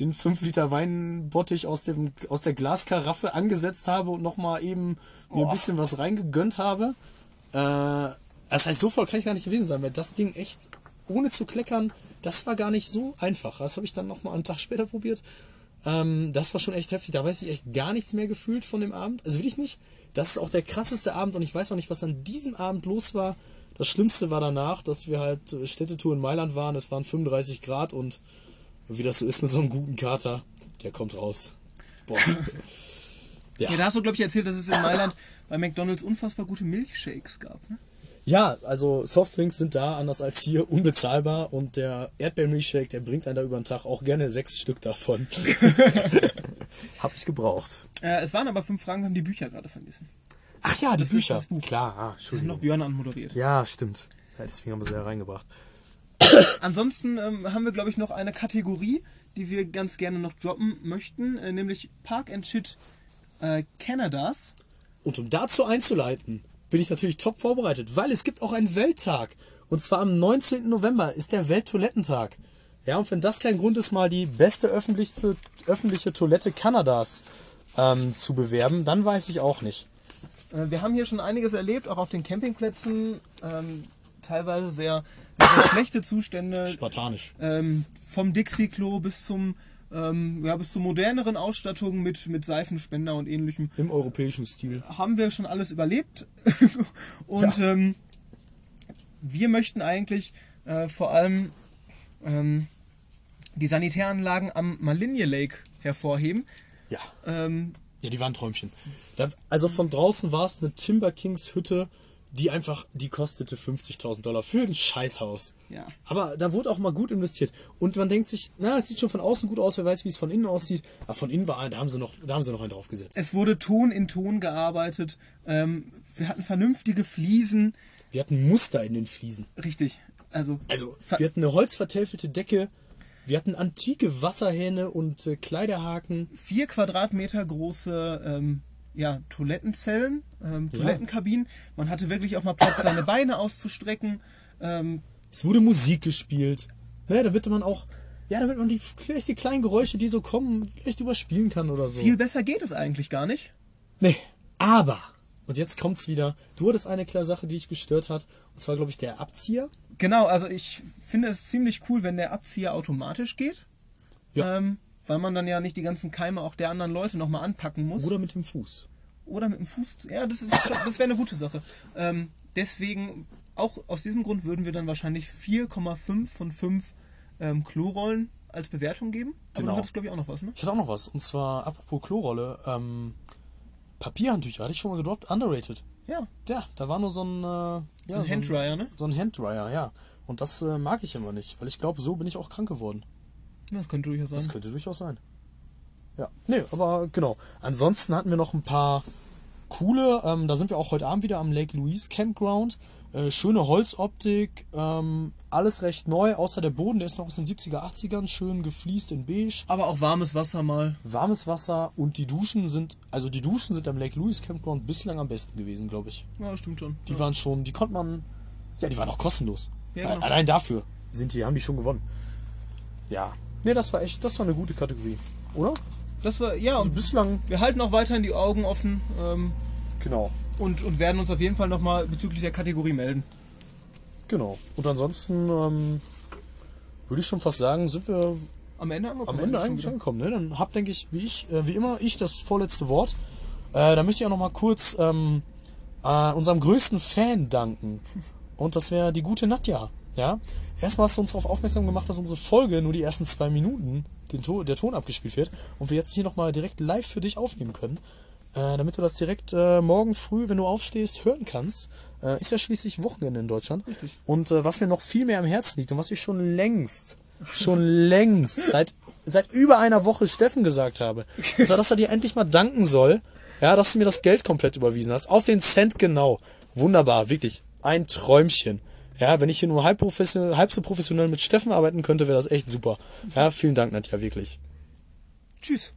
den 5 Liter Weinbottich aus, dem, aus der Glaskaraffe angesetzt habe und nochmal eben mir ein bisschen was reingegönnt habe. Äh, das heißt, so voll kann ich gar nicht gewesen sein, weil das Ding echt, ohne zu kleckern, das war gar nicht so einfach. Das habe ich dann nochmal einen Tag später probiert. Ähm, das war schon echt heftig. Da weiß ich echt gar nichts mehr gefühlt von dem Abend. Also wirklich nicht. Das ist auch der krasseste Abend und ich weiß auch nicht, was an diesem Abend los war. Das Schlimmste war danach, dass wir halt äh, Städtetour in Mailand waren. Es waren 35 Grad und wie das so ist mit so einem guten Kater, der kommt raus. Boah. Ja, da hast du, glaube ich, erzählt, dass es in Mailand bei McDonalds unfassbar gute Milchshakes gab. Ne? Ja, also Softdrinks sind da, anders als hier, unbezahlbar und der Erdbeermilchshake, der bringt einen da über den Tag auch gerne sechs Stück davon. Hab ich gebraucht. Äh, es waren aber fünf Fragen, wir haben die Bücher gerade vergessen. Ach ja, die Das ist Bücher. das Buch. Klar, ah, haben noch Entschuldigung. Björn anmoderiert. Ja, stimmt. Ja, deswegen haben wir sie ja reingebracht. Ansonsten ähm, haben wir, glaube ich, noch eine Kategorie, die wir ganz gerne noch droppen möchten, äh, nämlich Park and Shit äh, Canadas. Und um dazu einzuleiten, bin ich natürlich top vorbereitet, weil es gibt auch einen Welttag. Und zwar am 19. November ist der Welttoilettentag. Ja, und wenn das kein Grund ist, mal die beste öffentlichste, öffentliche Toilette Kanadas ähm, zu bewerben, dann weiß ich auch nicht. Äh, wir haben hier schon einiges erlebt, auch auf den Campingplätzen. Ähm, teilweise sehr, sehr schlechte Zustände. Spartanisch. Ähm, vom Dixie-Klo bis zum ähm, ja, bis zu moderneren Ausstattungen mit, mit Seifenspender und ähnlichem. Im europäischen Stil. haben wir schon alles überlebt. und ähm, wir möchten eigentlich äh, vor allem ähm, die Sanitäranlagen am Malinje Lake hervorheben. Ja. Ähm, Ja, die waren Träumchen. Da, also von draußen war es eine Timber Kings Hütte, die einfach, die kostete 50.000 Dollar für ein Scheißhaus. ja. Aber da wurde auch mal gut investiert. Und man denkt sich, na, es sieht schon von außen gut aus, wer weiß, wie es von innen aussieht. Aber von innen war, da haben sie noch, da haben sie noch einen draufgesetzt. Es wurde Ton in Ton gearbeitet. Ähm, wir hatten vernünftige Fliesen. Wir hatten Muster in den Fliesen. Richtig. Also, Also, wir hatten eine holzvertäfelte Decke. Wir hatten antike Wasserhähne und äh, Kleiderhaken. vier Quadratmeter große ähm, ja, Toilettenzellen, ähm, Toilettenkabinen. Man hatte wirklich auch mal Platz, seine Beine auszustrecken. Ähm, Es wurde Musik gespielt. Ne, damit man auch, ja, damit man die, vielleicht die kleinen Geräusche, die so kommen, vielleicht überspielen kann oder so. viel besser geht es eigentlich gar nicht. Nee, aber Und jetzt kommt's wieder. Du hattest eine kleine Sache, die dich gestört hat. Und zwar, glaube ich, der Abzieher. Genau, also ich finde es ziemlich cool, wenn der Abzieher automatisch geht. Ja. Ähm, weil man dann ja nicht die ganzen Keime auch der anderen Leute nochmal anpacken muss. Oder mit dem Fuß. Oder mit dem Fuß. Ja, das, ist das wäre eine gute Sache. Ähm, deswegen, auch aus diesem Grund würden wir dann wahrscheinlich 4,5 von 5 ähm, Klorollen als Bewertung geben. Aber Genau. du hattest, glaube ich, auch noch was, ne? Ich hatte auch noch was. Und zwar, apropos Klorolle, ähm, Papierhandtücher, hatte ich schon mal gedroppt, underrated. Ja, Ja, da war nur so ein, äh, ja, so ein Handdryer, ne? So ein Handdryer, ja. Und das äh, mag ich immer nicht, weil ich glaube, so bin ich auch krank geworden. Das könnte durchaus sein. Das könnte durchaus sein. Ja, nee, aber genau. Ansonsten hatten wir noch ein paar coole, ähm, da sind wir auch heute Abend wieder am Lake Louise Campground. Äh, schöne Holzoptik, ähm, alles recht neu, außer der Boden, der ist noch aus den 70er, 80ern, schön gefliest in beige. Aber auch warmes Wasser mal. Warmes Wasser und die Duschen sind, also die Duschen sind am Lake Louise Campground bislang am besten gewesen, glaube ich. Ja, stimmt schon. Die waren schon, die konnte man, ja, die waren auch kostenlos. Ja, genau. Allein dafür sind die, haben die schon gewonnen. Ja. Nee, das war echt, das war eine gute Kategorie, oder? Das war, ja, Also bislang, wir halten auch weiterhin die Augen offen ähm, genau. und, und werden uns auf jeden Fall nochmal bezüglich der Kategorie melden. Genau. Und ansonsten ähm, würde ich schon fast sagen, sind wir Am Ende angekommen. am Ende eigentlich angekommen. Ne? Dann hab, denke ich, wie ich, äh, wie immer, ich das vorletzte Wort. Äh, da möchte ich auch noch mal kurz ähm, äh, unserem größten Fan danken. Und das wäre die gute Nadja. Ja? Erstmal hast du uns darauf aufmerksam gemacht, dass unsere Folge nur die ersten zwei Minuten den to der Ton abgespielt wird und wir jetzt hier nochmal direkt live für dich aufnehmen können. Äh, damit du das direkt äh, morgen früh, wenn du aufstehst, hören kannst. Äh, ist ja schließlich Wochenende in Deutschland. Richtig. Und äh, was mir noch viel mehr am Herzen liegt und was ich schon längst, schon längst, seit, seit über einer Woche Steffen gesagt habe, also, dass er dir endlich mal danken soll, ja, dass du mir das Geld komplett überwiesen hast. Auf den Cent genau. Wunderbar, wirklich. Ein Träumchen. Ja, wenn ich hier nur halb, professionell, halb so professionell mit Steffen arbeiten könnte, wäre das echt super. Ja, vielen Dank, Nadja, wirklich. Tschüss.